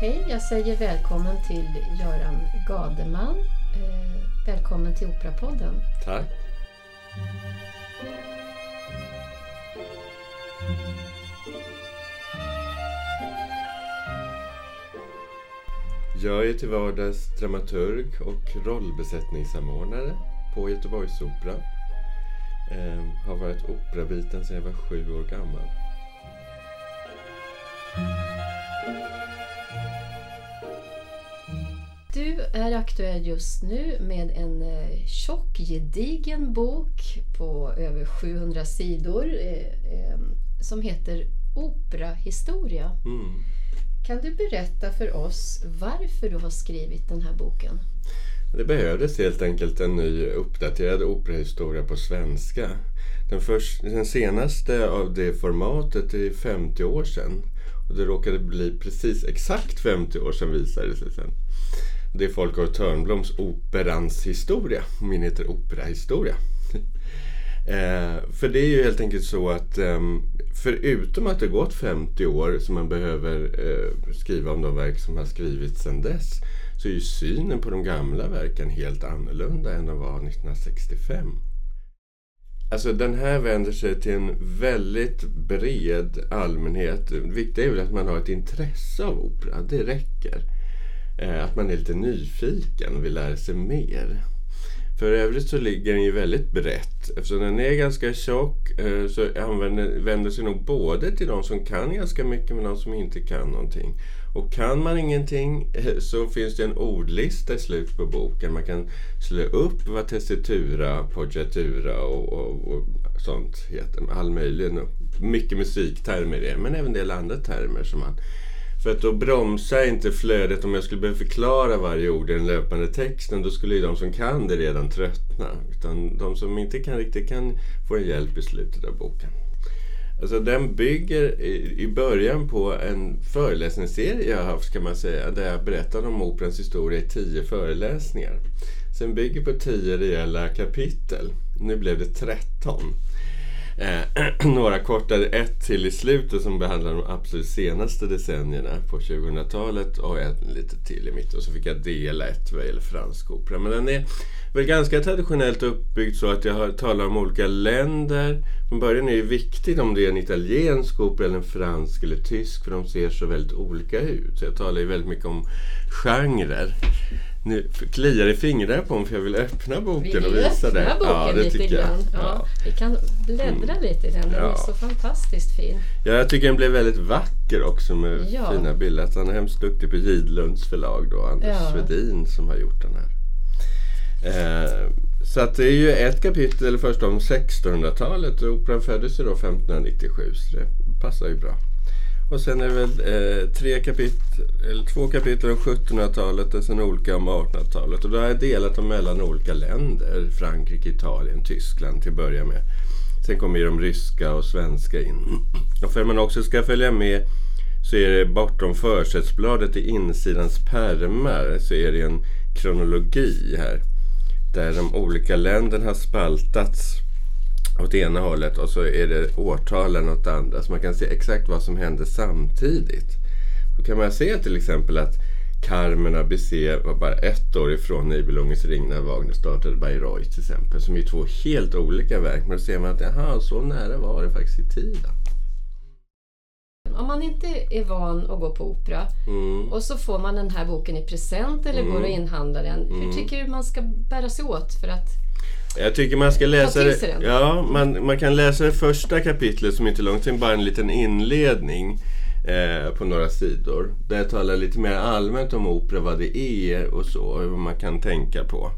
Hej, jag säger välkommen till Göran Gademan. Eh, välkommen till Operapodden. Tack. Jag är till vardags dramaturg och rollbesättningssamordnare på Göteborgsoperan. Eh, har varit operabiten sedan jag var sju år gammal. Du är aktuell just nu med en eh, tjock, gedigen bok på över 700 sidor eh, eh, som heter Operahistoria. Mm. Kan du berätta för oss varför du har skrivit den här boken? Det behövdes helt enkelt en ny uppdaterad operahistoria på svenska. Den, först, den senaste av det formatet är 50 år sedan. Och det råkade bli precis exakt 50 år sedan visade det sig sen. Det är Folke Törnbloms Operans historia. Min heter Operahistoria. eh, för det är ju helt enkelt så att eh, förutom att det gått 50 år som man behöver eh, skriva om de verk som har skrivits sedan dess så är ju synen på de gamla verken helt annorlunda än den var 1965. Alltså den här vänder sig till en väldigt bred allmänhet. Det viktiga är väl att man har ett intresse av opera. Det räcker. Eh, att man är lite nyfiken och vill lära sig mer. För övrigt så ligger den ju väldigt brett. Eftersom den är ganska tjock eh, så använder, vänder sig nog både till de som kan ganska mycket men de som inte kan någonting. Och kan man ingenting eh, så finns det en ordlista i slutet på boken. Man kan slå upp vad tessitura, poggiatura och, och, och sånt heter. All möjlig, mycket musiktermer är men även en del andra termer som man för att då bromsar inte flödet om jag skulle behöva förklara varje ord i den löpande texten. Då skulle ju de som kan det redan tröttna. Utan de som inte kan riktigt kan få en hjälp i slutet av boken. Alltså den bygger i början på en föreläsningsserie jag har haft kan man säga. Där jag berättar om operans historia i tio föreläsningar. Sen bygger på tio rejäla kapitel. Nu blev det tretton. Eh, några kortare, ett till i slutet som behandlar de absolut senaste decennierna på 2000-talet och ett lite till i mitten. Och så fick jag dela ett vad gäller fransk opera. Men den är väl ganska traditionellt uppbyggd så att jag talar om olika länder. Från början är det viktigt om det är en italiensk opera eller en fransk eller tysk för de ser så väldigt olika ut. Så jag talar ju väldigt mycket om genrer. Nu kliar det fingrar på mig för jag vill öppna boken och visa det. Vi boken ja, lite grann. Ja. Ja. Vi kan bläddra mm. lite i den. Den ja. är så fantastiskt fin. Ja, jag tycker den blev väldigt vacker också med ja. fina bilder. Han är hemskt duktig på Gidlunds förlag då, Anders ja. Svedin som har gjort den här. Eh, så att det är ju ett kapitel först om 1600-talet. Operan föddes ju då 1597 så det passar ju bra. Och sen är det väl eh, tre kapitel, eller två kapitel om 1700-talet och sen olika om 1800-talet. Och då har jag delat dem mellan olika länder. Frankrike, Italien, Tyskland till att börja med. Sen kommer ju de ryska och svenska in. Och för att man också ska följa med så är det bortom försättsbladet i insidans pärmar så är det en kronologi här. Där de olika länderna har spaltats åt ena hållet och så är det årtalen åt andra. Så man kan se exakt vad som hände samtidigt. Då kan man se till exempel att Carmen ABC var bara ett år ifrån Nibelungens ring när Wagner startade Bayreuth till exempel. Som är två helt olika verk. Men då ser man att aha, så nära var det faktiskt i tiden. Om man inte är van att gå på opera mm. och så får man den här boken i present eller mm. går och inhandlar den. Hur mm. tycker du man ska bära sig åt för att jag tycker man ska läsa det. Ja, man, man kan läsa det första kapitlet som inte är långt, sen bara en liten inledning eh, på några sidor. Där jag talar lite mer allmänt om opera, vad det är och så, och vad man kan tänka på.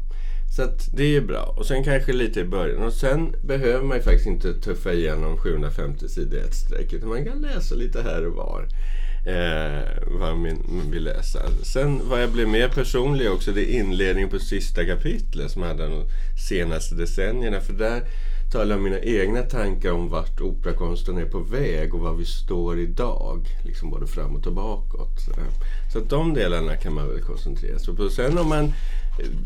Så att det är bra. Och sen kanske lite i början. Och sen behöver man ju faktiskt inte tuffa igenom 750 sidor i ett streck. Utan man kan läsa lite här och var eh, vad man vill läsa. Sen vad jag blev mer personlig också, det är inledningen på sista kapitlet som hade de senaste decennierna. För där talar jag om mina egna tankar om vart operakonsten är på väg och var vi står idag. Liksom både framåt och bakåt. Eh, så att de delarna kan man väl koncentrera sig på. Sen om man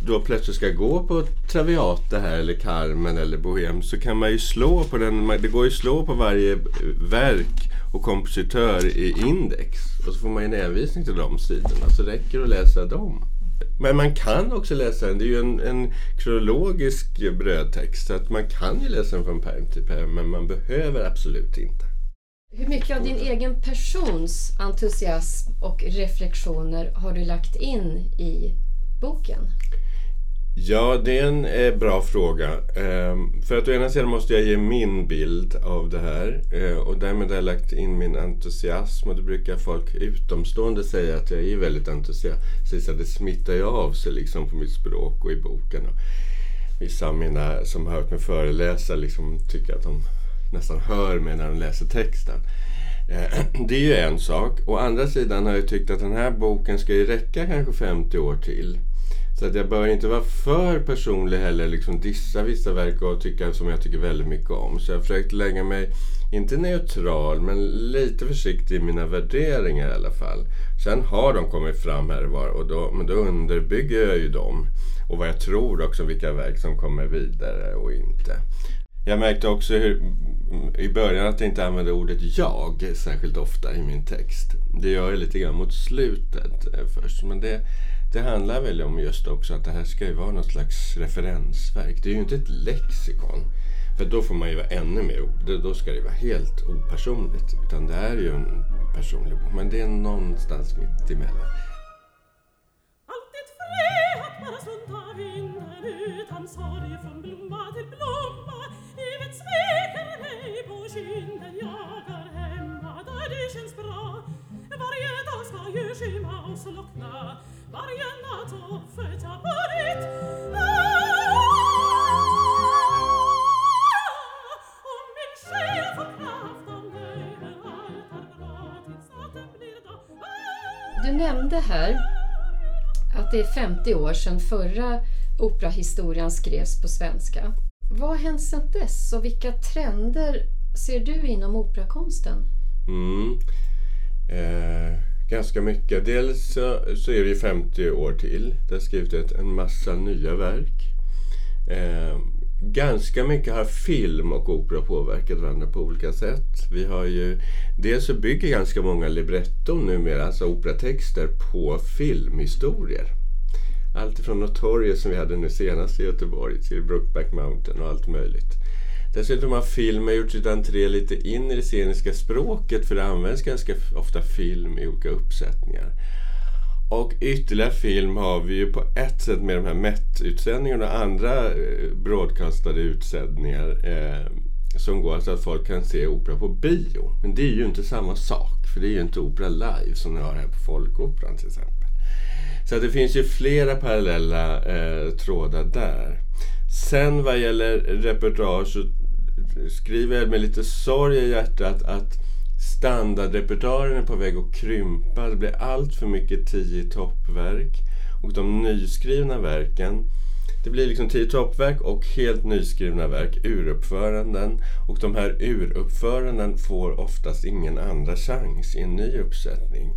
då plötsligt ska gå på Traviata här eller Carmen eller Bohem så kan man ju slå på den. Det går ju att slå på varje eh, verk och kompositör i index. Och så får man en hänvisning till de sidorna. Så räcker det att läsa dem. Men man kan också läsa den. Det är ju en, en kronologisk brödtext. Så att man kan ju läsa den från perm till perm. Men man behöver absolut inte. Hur mycket av din egen persons entusiasm och reflektioner har du lagt in i boken? Ja, det är en eh, bra fråga. Ehm, för att å ena sidan måste jag ge min bild av det här ehm, och därmed har jag lagt in min entusiasm och då brukar folk utomstående säga att jag är väldigt entusiastisk. Det smittar ju av sig liksom på mitt språk och i boken. Och vissa av mina som har hört mig föreläsa liksom tycker att de nästan hör mig när de läser texten. Ehm, det är ju en sak. Å andra sidan har jag tyckt att den här boken ska ju räcka kanske 50 år till. Så att jag bör inte vara för personlig heller, liksom dissa vissa verk och tycka som jag tycker väldigt mycket om. Så jag har försökt lägga mig, inte neutral, men lite försiktig i mina värderingar i alla fall. Sen har de kommit fram här och var, och då, men då underbygger jag ju dem. Och vad jag tror också, vilka verk som kommer vidare och inte. Jag märkte också hur, i början att jag inte använde ordet jag särskilt ofta i min text. Det gör jag lite grann mot slutet eh, först. Men det, det handlar väl om just också att det här ska ju vara något slags referensverk. Det är ju inte ett lexikon. För då får man ju vara ännu mer, då ska det vara helt opersonligt. Utan det är ju en personlig bok. Men det är någonstans mitt emellan. Alltid fri att bara stunda vinden utan sorg från blomma till blomma. Livet sveker mig på kinden, jagar hemma där det känns bra skymma och slockna varje natt offret jag burit Om min själ får kraft av mig är allt är bra tills att den blir dag Du nämnde här att det är 50 år sedan förra operahistorien skrevs på svenska. Vad har hänt sedan dess och vilka trender ser du inom operakonsten? Mm. Eh ganska mycket. Dels så, så är det ju 50 år till. Det har skrivit en massa nya verk. Eh, ganska mycket har film och opera påverkat varandra på olika sätt. Vi har ju, dels så bygger ganska många libretton numera, alltså operatexter, på filmhistorier. Allt från Notorious som vi hade nu senast i Göteborg till Brookback Mountain och allt möjligt. Dessutom har filmen gjort sitt entré lite in i det sceniska språket för det används ganska ofta film i olika uppsättningar. Och ytterligare film har vi ju på ett sätt med de här Met-utsändningarna och andra eh, broadcastade utsändningar eh, som går så att folk kan se opera på bio. Men det är ju inte samma sak, för det är ju inte opera live som ni har här på Folkoperan till exempel. Så det finns ju flera parallella eh, trådar där. Sen vad gäller repertoar så skriver jag med lite sorg i hjärtat att standardrepertoaren är på väg att krympa. Det blir allt för mycket tio toppverk. Och de nyskrivna verken, det blir liksom tio toppverk och helt nyskrivna verk, uruppföranden. Och de här uruppföranden får oftast ingen andra chans i en ny uppsättning.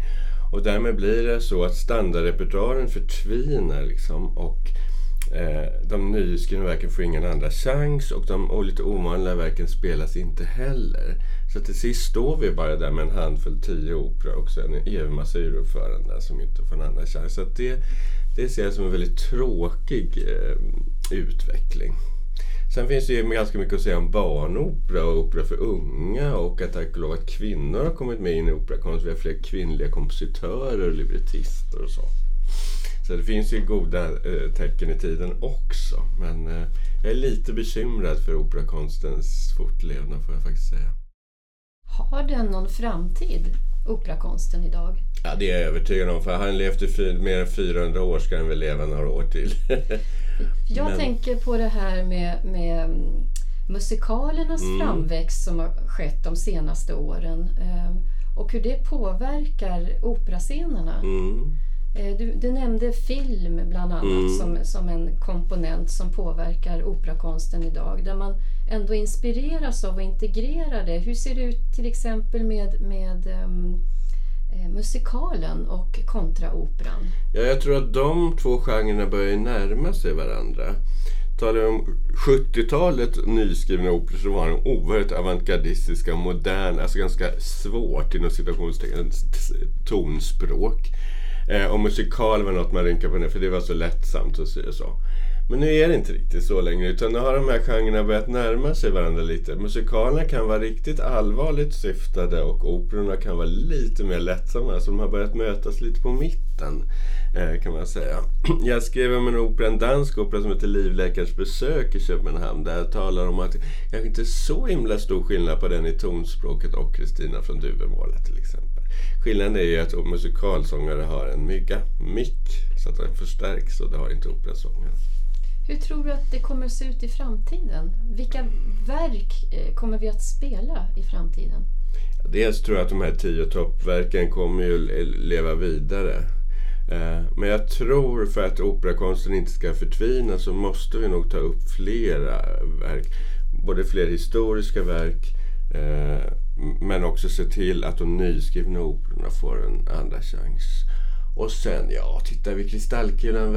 Och därmed blir det så att standardrepertoaren förtvinar liksom och Eh, de nyskrivna verken får ingen andra chans och de och lite ovanliga verken spelas inte heller. Så till sist står vi bara där med en handfull tio operor och sen en evig massa uruppföranden som inte får en andra chans. Så det, det ser jag som en väldigt tråkig eh, utveckling. Sen finns det ju ganska mycket att säga om barnopera och opera för unga och att tack och lov att kvinnor har kommit med in i operakonst. Vi har fler kvinnliga kompositörer och librettister och så. Så det finns ju goda eh, tecken i tiden också. Men eh, jag är lite bekymrad för operakonstens fortlevnad får jag faktiskt säga. Har den någon framtid, operakonsten idag? Ja, det är jag övertygad om. För har han levt i mer än 400 år ska han väl leva några år till. jag Men... tänker på det här med, med mm, musikalernas mm. framväxt som har skett de senaste åren. Eh, och hur det påverkar operascenerna. Mm. Eh, du, du, nämnde film bland annat mm. som, som en komponent som påverkar operakonsten idag. Där man ändå inspireras av och integrerar det. Hur ser det ut till exempel med, med um, musikalen och kontraoperan? Ja, jag tror att de två genrerna börjar närma sig varandra. talar vi om 70-talet nyskrivna operor så var de oerhört avantgardistiska och moderna, alltså ganska svårt inom citationstecken, tonspråk. Eh, och musikal var något man rynkade på ner för det var så lättsamt och så, och så. Men nu är det inte riktigt så längre utan nu har de här genrerna börjat närma sig varandra lite. Musikalerna kan vara riktigt allvarligt syftade och operorna kan vara lite mer lättsamma. Så de har börjat mötas lite på mitten eh, kan man säga. Jag skrev om en opera, en dansk opera som heter Livläkarens besök i Köpenhamn. Där jag talar om att det kanske inte är så himla stor skillnad på den i tonspråket och Kristina från Duvemåla till exempel. Skillnaden är ju att musikalsångare har en mygga, mick, så att den förstärks och det har inte operasångare. Hur tror du att det kommer att se ut i framtiden? Vilka verk eh, kommer vi att spela i framtiden? Dels tror jag att de här tio toppverken kommer ju leva vidare. Eh, men jag tror för att operakonsten inte ska förtvina så måste vi nog ta upp flera verk. Både fler historiska verk eh, men också se till att de nyskrivna operorna får en andra chans. Och sen, ja, tittar vi Kristallkulan,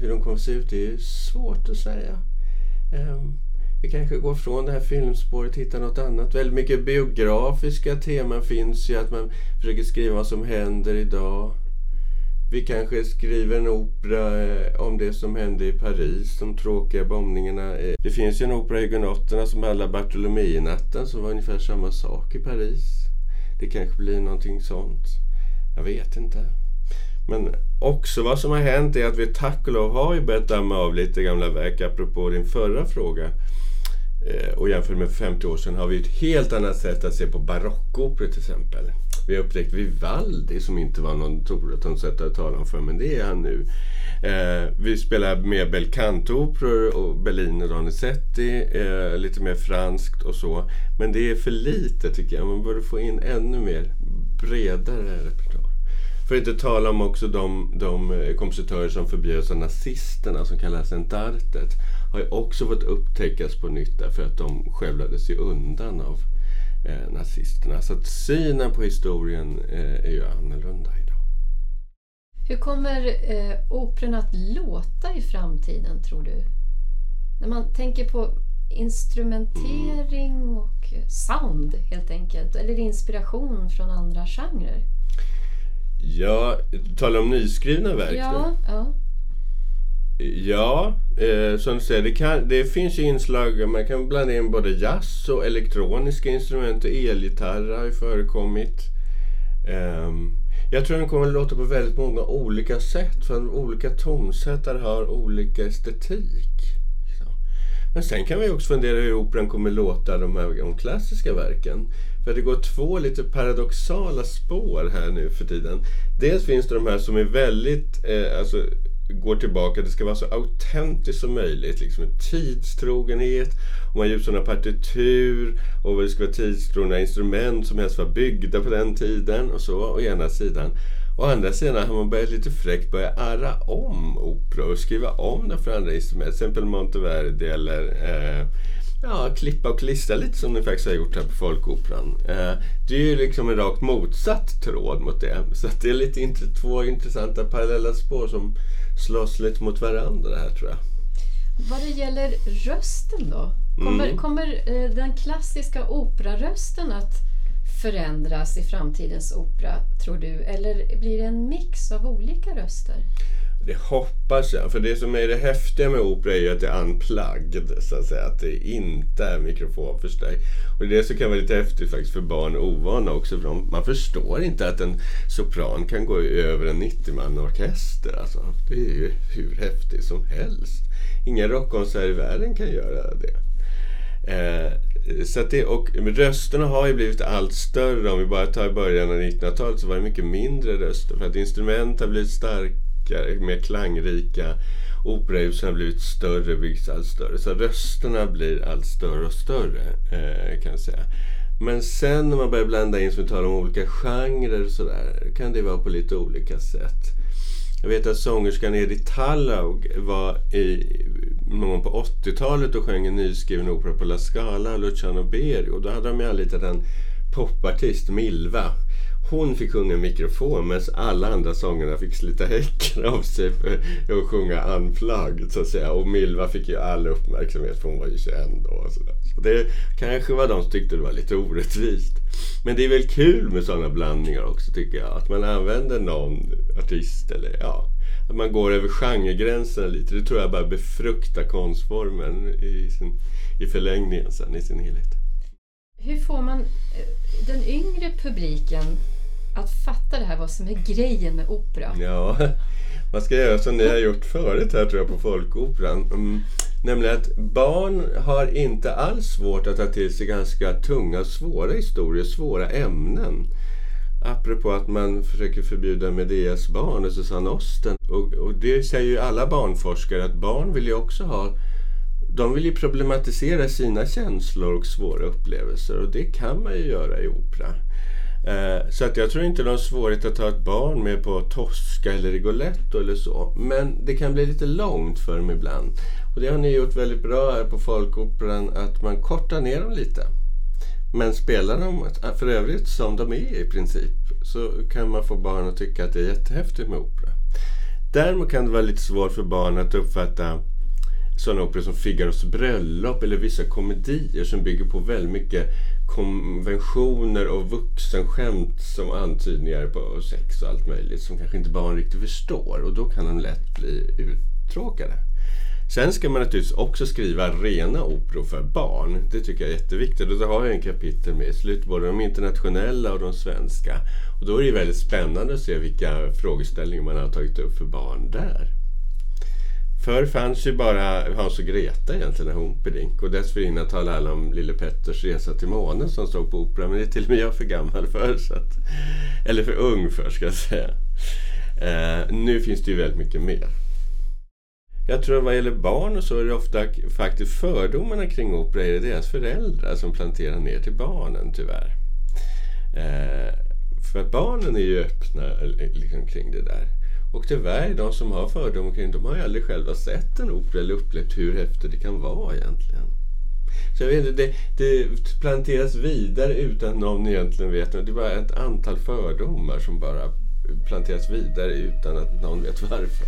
hur de kommer att se ut, det är svårt att säga. Ehm, vi kanske går från det här filmspåret och hittar något annat. Väldigt mycket biografiska teman finns ju, att man försöker skriva vad som händer idag. Vi kanske skriver en opera eh, om det som hände i Paris, de tråkiga bombningarna. Eh. Det finns ju en opera, Hugenotterna, som handlar Bartolomei-natten, som var ungefär samma sak i Paris. Det kanske blir någonting sånt. Jag vet inte. Men också vad som har hänt är att vi tack och lov har ju börjat damma av lite gamla verk. Apropå din förra fråga. Eh, och jämfört med 50 år sedan har vi ett helt annat sätt att se på barockoperor till exempel. Vi har upptäckt Vivaldi som inte var någon Toretonsättare talan om för, men det är han nu. Eh, vi spelar mer belcanto-operor och Bellini och Donizetti, eh, lite mer franskt och så. Men det är för lite tycker jag. Man borde få in ännu mer bredare repertoar. För att inte tala om också de, de eh, kompositörer som förbjöds av nazisterna som kallas entartet. Har ju också fått upptäckas på nytt därför att de skövlades ju undan av eh, nazisterna. Så att synen på historien eh, är ju annorlunda idag. Hur kommer eh, operan att låta i framtiden tror du? När man tänker på instrumentering mm. och sound helt enkelt, eller inspiration från andra genrer? Ja, tala om nyskrivna verk ja, nu. Ja, ja eh, som du säger, det, kan, det finns ju inslag, man kan blanda in både jazz och elektroniska instrument och elgitarrer har ju förekommit. Eh, jag tror den kommer att låta på väldigt många olika sätt för olika tonsättare har olika estetik. Men sen kan vi också fundera hur operan kommer låta de här de klassiska verken. För det går två lite paradoxala spår här nu för tiden. Dels finns det de här som är väldigt, eh, alltså går tillbaka, det ska vara så autentiskt som möjligt. Liksom en tidstrogenhet, och man ger ut sådana partitur och det ska vara tidstrogna instrument som helst var byggda på den tiden och så, å ena sidan. Å andra sidan har man börjat lite fräckt börja arra om opera och skriva om den för andra instrument. Till exempel Monteverdi eller eh, ja, klippa och klistra lite som ni faktiskt har gjort här på Folkoperan. Eh, det är ju liksom en rakt motsatt tråd mot det. Så det är lite int två intressanta parallella spår som slåss lite mot varandra här tror jag. Vad det gäller rösten då? Kommer, mm. kommer eh, den klassiska operarösten att förändras i framtidens opera, tror du? Eller blir det en mix av olika röster? Det hoppas jag. För det som är det häftiga med opera är ju att det är unplugged. Så att säga. Att det inte är mikrofonförstärkt. Och det som kan vara lite häftigt faktiskt för barn och ovana också. För de, man förstår inte att en sopran kan gå över en 90-man orkester. Alltså, det är ju hur häftigt som helst. Ingen rockkonsert i världen kan göra det. Eh, så det, och rösterna har ju blivit allt större. Om vi bara tar början av 1900-talet så var det mycket mindre röster. För att instrument har blivit starkare, mer klangrika. Operahusen har blivit större, byggs allt större. Så rösterna blir allt större och större eh, kan jag säga. Men sen när man börjar blanda in, som vi talar om olika genrer och sådär, kan det vara på lite olika sätt. Jag vet att sångerskan Edith Tallaug var i, någon gång på 80-talet och sjöng en nyskriven opera på La Scala, Luciano Berio. Då hade de ju anlitat en popartist, Milva hon fick sjunga i mikrofon medan alla andra sångerna fick slita häcken av sig för att sjunga unplugged så att säga. Och Milva fick ju all uppmärksamhet för hon var ju känd då. Och så, så det kanske var de som tyckte det var lite orättvist. Men det är väl kul med sådana blandningar också tycker jag. Att man använder någon artist eller ja, att man går över genregränserna lite. Det tror jag bara befruktar konstformen i, sin, i förlängningen sen i sin helhet. Hur får man eh, den yngre publiken att fatta det här, vad som är grejen med opera? Ja, man ska göra som ni har gjort förut här tror jag på Folkoperan. Mm. Nämligen att barn har inte alls svårt att ta till sig ganska tunga, svåra historier, svåra ämnen. Apropå att man försöker förbjuda Medeas barn och Susanne Osten. Och, och det säger ju alla barnforskare att barn vill ju också ha de vill ju problematisera sina känslor och svåra upplevelser och det kan man ju göra i opera. Eh, så att jag tror inte det är någon svårighet att ta ett barn med på Tosca eller Rigoletto eller så. Men det kan bli lite långt för dem ibland. Och det har ni gjort väldigt bra här på Folkoperan, att man kortar ner dem lite. Men spelar de för övrigt som de är i princip så kan man få barn att tycka att det är jättehäftigt med opera. Däremot kan det vara lite svårt för barn att uppfatta sådana operor som Figaros bröllop eller vissa komedier som bygger på väldigt mycket konventioner och vuxenskämt som antydningar på sex och allt möjligt som kanske inte barn riktigt förstår och då kan de lätt bli uttråkade. Sen ska man naturligtvis också skriva rena operor för barn. Det tycker jag är jätteviktigt och då har jag en kapitel med i slutet, både de internationella och de svenska. Och då är det väldigt spännande att se vilka frågeställningar man har tagit upp för barn där. Förr fanns ju bara Hans och Greta egentligen, Humperdinck. Och dessförinnan talade alla om Lille Petters resa till månen som stod på Operan. Men det är till och med jag för gammal för. Så att, eller för ung för ska jag säga. Eh, nu finns det ju väldigt mycket mer. Jag tror vad gäller barn och så är det ofta faktiskt fördomarna kring opera är det deras föräldrar som planterar ner till barnen tyvärr. Eh, för att barnen är ju öppna liksom, kring det där. Och tyvärr, de som har fördomar kring de har ju aldrig själva sett en opera eller upplevt hur häftigt det kan vara egentligen. Så jag vet inte, det, det planteras vidare utan att någon egentligen vet. Det är bara ett antal fördomar som bara planteras vidare utan att någon vet varför.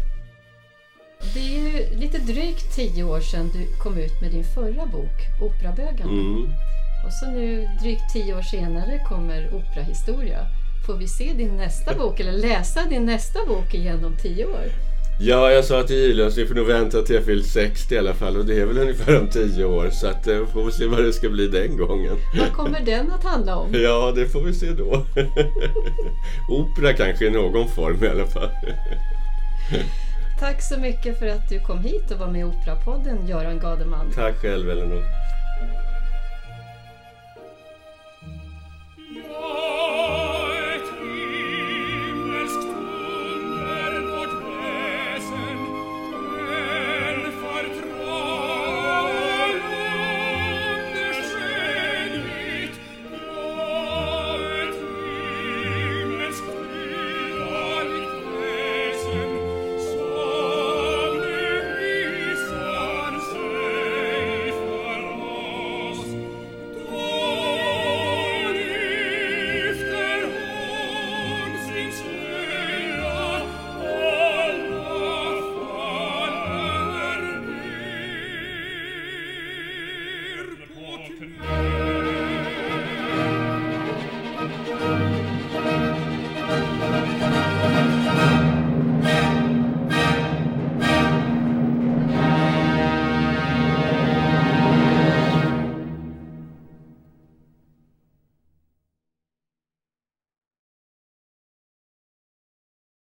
Det är ju lite drygt tio år sedan du kom ut med din förra bok, Operabögarna. Mm. Och så nu drygt tio år senare kommer Operahistoria. Får vi se din nästa bok eller läsa din nästa bok igen om tio år? Ja, jag sa till att vi får nog vänta till jag fyllt 60 i alla fall och det är väl ungefär om tio år så att eh, får vi se vad det ska bli den gången. Vad kommer den att handla om? Ja, det får vi se då. Opera kanske i någon form i alla fall. Tack så mycket för att du kom hit och var med i Operapodden, Göran Gademan. Tack själv, Elinor.